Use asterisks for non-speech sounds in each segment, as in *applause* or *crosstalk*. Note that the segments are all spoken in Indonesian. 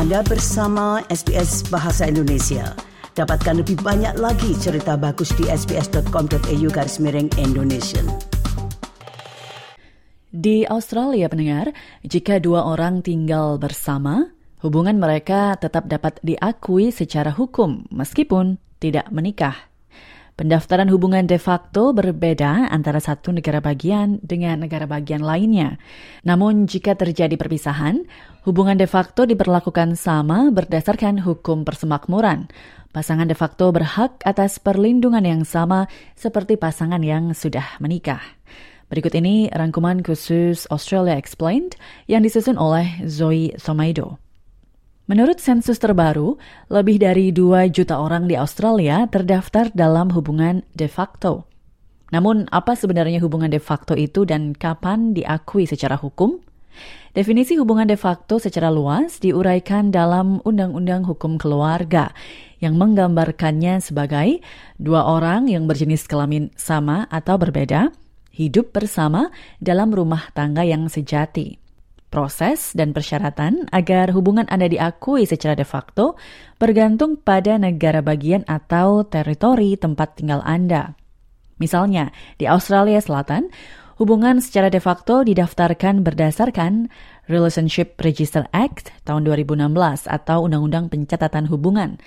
Anda bersama SBS Bahasa Indonesia. Dapatkan lebih banyak lagi cerita bagus di sbs.com.au garis miring Indonesia. Di Australia pendengar, jika dua orang tinggal bersama, hubungan mereka tetap dapat diakui secara hukum meskipun tidak menikah. Pendaftaran hubungan de facto berbeda antara satu negara bagian dengan negara bagian lainnya. Namun jika terjadi perpisahan, hubungan de facto diperlakukan sama berdasarkan hukum persemakmuran. Pasangan de facto berhak atas perlindungan yang sama seperti pasangan yang sudah menikah. Berikut ini rangkuman khusus Australia Explained yang disusun oleh Zoe Somaido. Menurut sensus terbaru, lebih dari 2 juta orang di Australia terdaftar dalam hubungan de facto. Namun, apa sebenarnya hubungan de facto itu dan kapan diakui secara hukum? Definisi hubungan de facto secara luas diuraikan dalam Undang-Undang Hukum Keluarga yang menggambarkannya sebagai dua orang yang berjenis kelamin sama atau berbeda hidup bersama dalam rumah tangga yang sejati. Proses dan persyaratan agar hubungan Anda diakui secara de facto bergantung pada negara bagian atau teritori tempat tinggal Anda. Misalnya, di Australia Selatan, hubungan secara de facto didaftarkan berdasarkan Relationship Register Act tahun 2016 atau Undang-Undang Pencatatan Hubungan.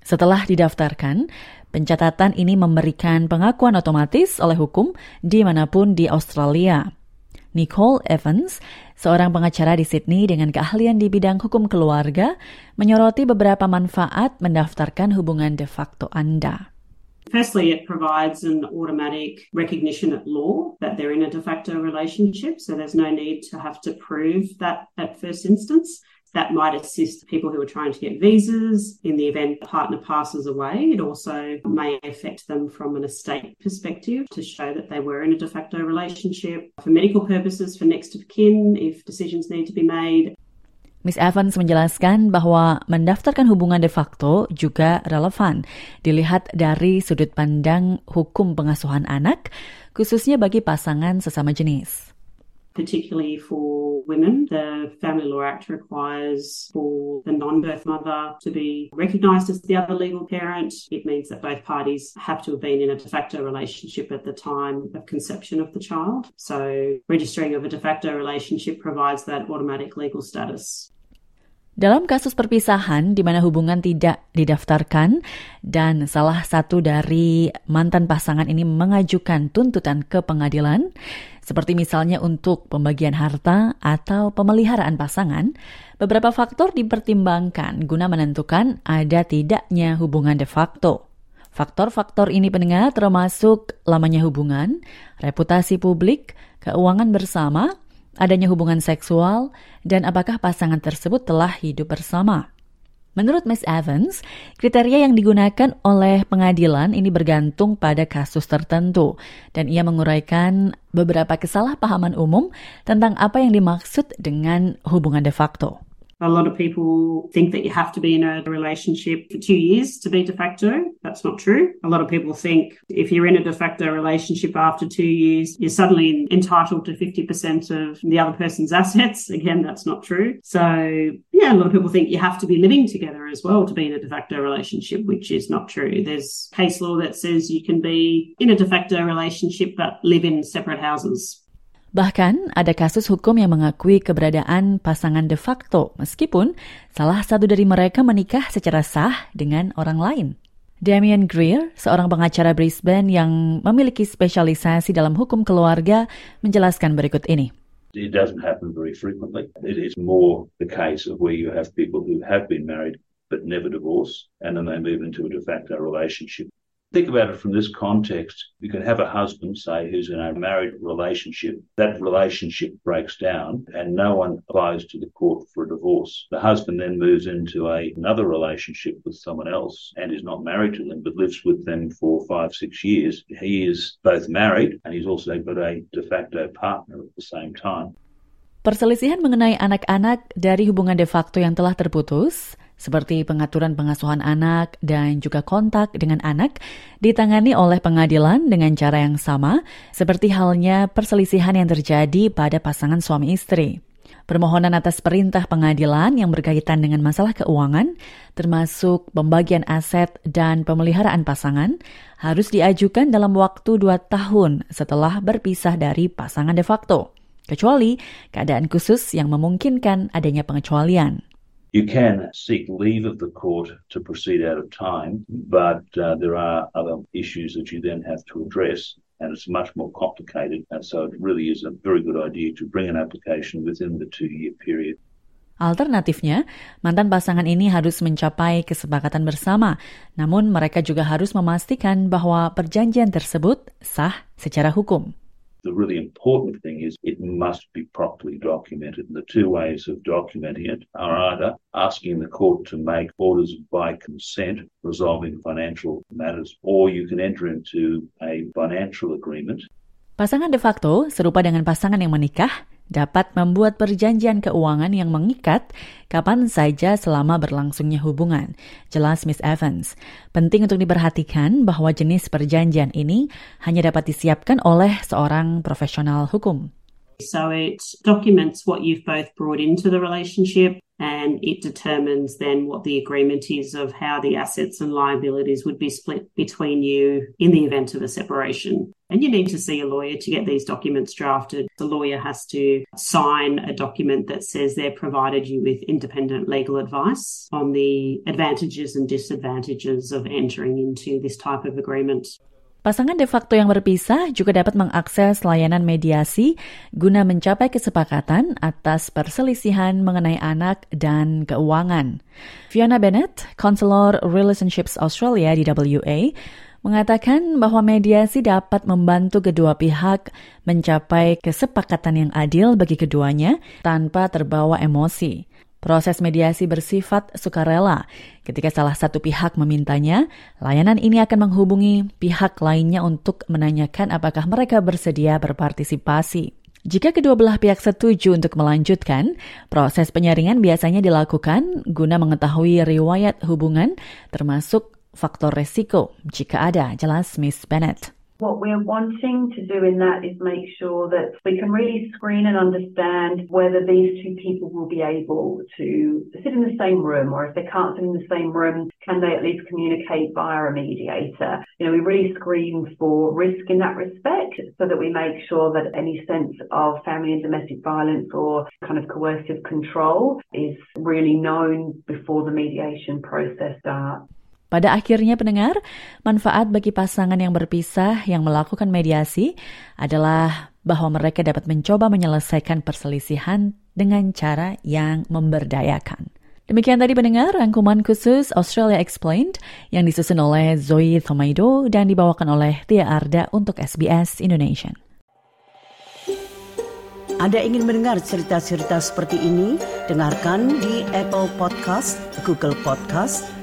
Setelah didaftarkan, pencatatan ini memberikan pengakuan otomatis oleh hukum di mana pun di Australia. Nicole Evans, seorang pengacara di Sydney dengan keahlian di bidang hukum keluarga, menyoroti beberapa manfaat mendaftarkan hubungan de facto Anda. Firstly, it provides an automatic recognition at law that they're in a de facto relationship, so there's no need to have to prove that at first instance. That might assist people who are trying to get visas in the event a partner passes away. It also may affect them from an estate perspective to show that they were in a de facto relationship. For medical purposes, for next of kin, if decisions need to be made. Miss Evans menjelaskan bahwa mendaftarkan hubungan de facto juga relevan dilihat dari sudut pandang hukum pengasuhan anak, khususnya bagi pasangan sesama jenis. Particularly for women. The Family Law Act requires for the non birth mother to be recognised as the other legal parent. It means that both parties have to have been in a de facto relationship at the time of conception of the child. So, registering of a de facto relationship provides that automatic legal status. Dalam kasus perpisahan di mana hubungan tidak didaftarkan dan salah satu dari mantan pasangan ini mengajukan tuntutan ke pengadilan, seperti misalnya untuk pembagian harta atau pemeliharaan pasangan, beberapa faktor dipertimbangkan guna menentukan ada tidaknya hubungan de facto. Faktor-faktor ini pendengar termasuk lamanya hubungan, reputasi publik, keuangan bersama, adanya hubungan seksual, dan apakah pasangan tersebut telah hidup bersama. Menurut Ms. Evans, kriteria yang digunakan oleh pengadilan ini bergantung pada kasus tertentu, dan ia menguraikan beberapa kesalahpahaman umum tentang apa yang dimaksud dengan hubungan de facto. A lot of people think that you have to be in a relationship for two years to be de facto. That's not true. A lot of people think if you're in a de facto relationship after two years, you're suddenly entitled to 50% of the other person's *laughs* assets. Again, that's not true. So, yeah, a lot of people think you have to be living together as well to be in a de facto relationship, which is not true. There's case law that says you can be in a de facto relationship but live in separate houses. Bahkan ada kasus hukum yang mengakui keberadaan pasangan de facto meskipun salah satu dari mereka menikah secara sah dengan orang lain. Damian Greer, seorang pengacara Brisbane yang memiliki spesialisasi dalam hukum keluarga, menjelaskan berikut ini. It doesn't happen very frequently. It is more the case of where you have people who have been married but never divorced, and then they move into a de facto relationship. Think about it from this context. You can have a husband, say, who's in a married relationship. That relationship breaks down and no one applies to the court for a divorce. The husband then moves into a, another relationship with someone else and is not married to them but lives with them for five, six years. He is both married and he's also got a de facto partner at the same time. Perselisihan mengenai anak-anak dari hubungan de facto yang telah terputus seperti pengaturan pengasuhan anak dan juga kontak dengan anak, ditangani oleh pengadilan dengan cara yang sama, seperti halnya perselisihan yang terjadi pada pasangan suami istri. Permohonan atas perintah pengadilan yang berkaitan dengan masalah keuangan, termasuk pembagian aset dan pemeliharaan pasangan, harus diajukan dalam waktu dua tahun setelah berpisah dari pasangan de facto, kecuali keadaan khusus yang memungkinkan adanya pengecualian. You can seek leave of the court to proceed out of time, but uh, there are other issues that you then have to address and it's much more complicated. And so it really is a very good idea to bring an application within the two-year period. Alternatifnya, mantan pasangan ini harus mencapai kesepakatan bersama, namun mereka juga harus memastikan bahwa perjanjian tersebut sah secara hukum. The really important thing is it must be properly documented. And the two ways of documenting it are either asking the court to make orders by consent resolving financial matters, or you can enter into a financial agreement. Pasangan de facto serupa dengan pasangan yang menikah dapat membuat perjanjian keuangan yang mengikat kapan saja selama berlangsungnya hubungan. Jelas Miss Evans. Penting untuk diperhatikan bahwa jenis perjanjian ini hanya dapat disiapkan oleh seorang profesional hukum. So it documents what you've both brought into the relationship and it determines then what the agreement is of how the assets and liabilities would be split between you in the event of a separation. And you need to see a lawyer to get these documents drafted. The lawyer has to sign a document that says they've provided you with independent legal advice on the advantages and disadvantages of entering into this type of agreement. Pasangan de facto yang berpisah juga dapat mengakses layanan mediasi guna mencapai kesepakatan atas perselisihan mengenai anak dan keuangan. Fiona Bennett, Counselor Relationships Australia di WA, mengatakan bahwa mediasi dapat membantu kedua pihak mencapai kesepakatan yang adil bagi keduanya tanpa terbawa emosi. Proses mediasi bersifat sukarela. Ketika salah satu pihak memintanya, layanan ini akan menghubungi pihak lainnya untuk menanyakan apakah mereka bersedia berpartisipasi. Jika kedua belah pihak setuju untuk melanjutkan, proses penyaringan biasanya dilakukan guna mengetahui riwayat hubungan termasuk faktor resiko jika ada, jelas Miss Bennett. What we're wanting to do in that is make sure that we can really screen and understand whether these two people will be able to sit in the same room, or if they can't sit in the same room, can they at least communicate via a mediator? You know, we really screen for risk in that respect so that we make sure that any sense of family and domestic violence or kind of coercive control is really known before the mediation process starts. Pada akhirnya pendengar, manfaat bagi pasangan yang berpisah yang melakukan mediasi adalah bahwa mereka dapat mencoba menyelesaikan perselisihan dengan cara yang memberdayakan. Demikian tadi pendengar rangkuman khusus Australia Explained yang disusun oleh Zoe Thomaido dan dibawakan oleh Tia Arda untuk SBS Indonesia. Anda ingin mendengar cerita-cerita seperti ini? Dengarkan di Apple Podcast, Google Podcast,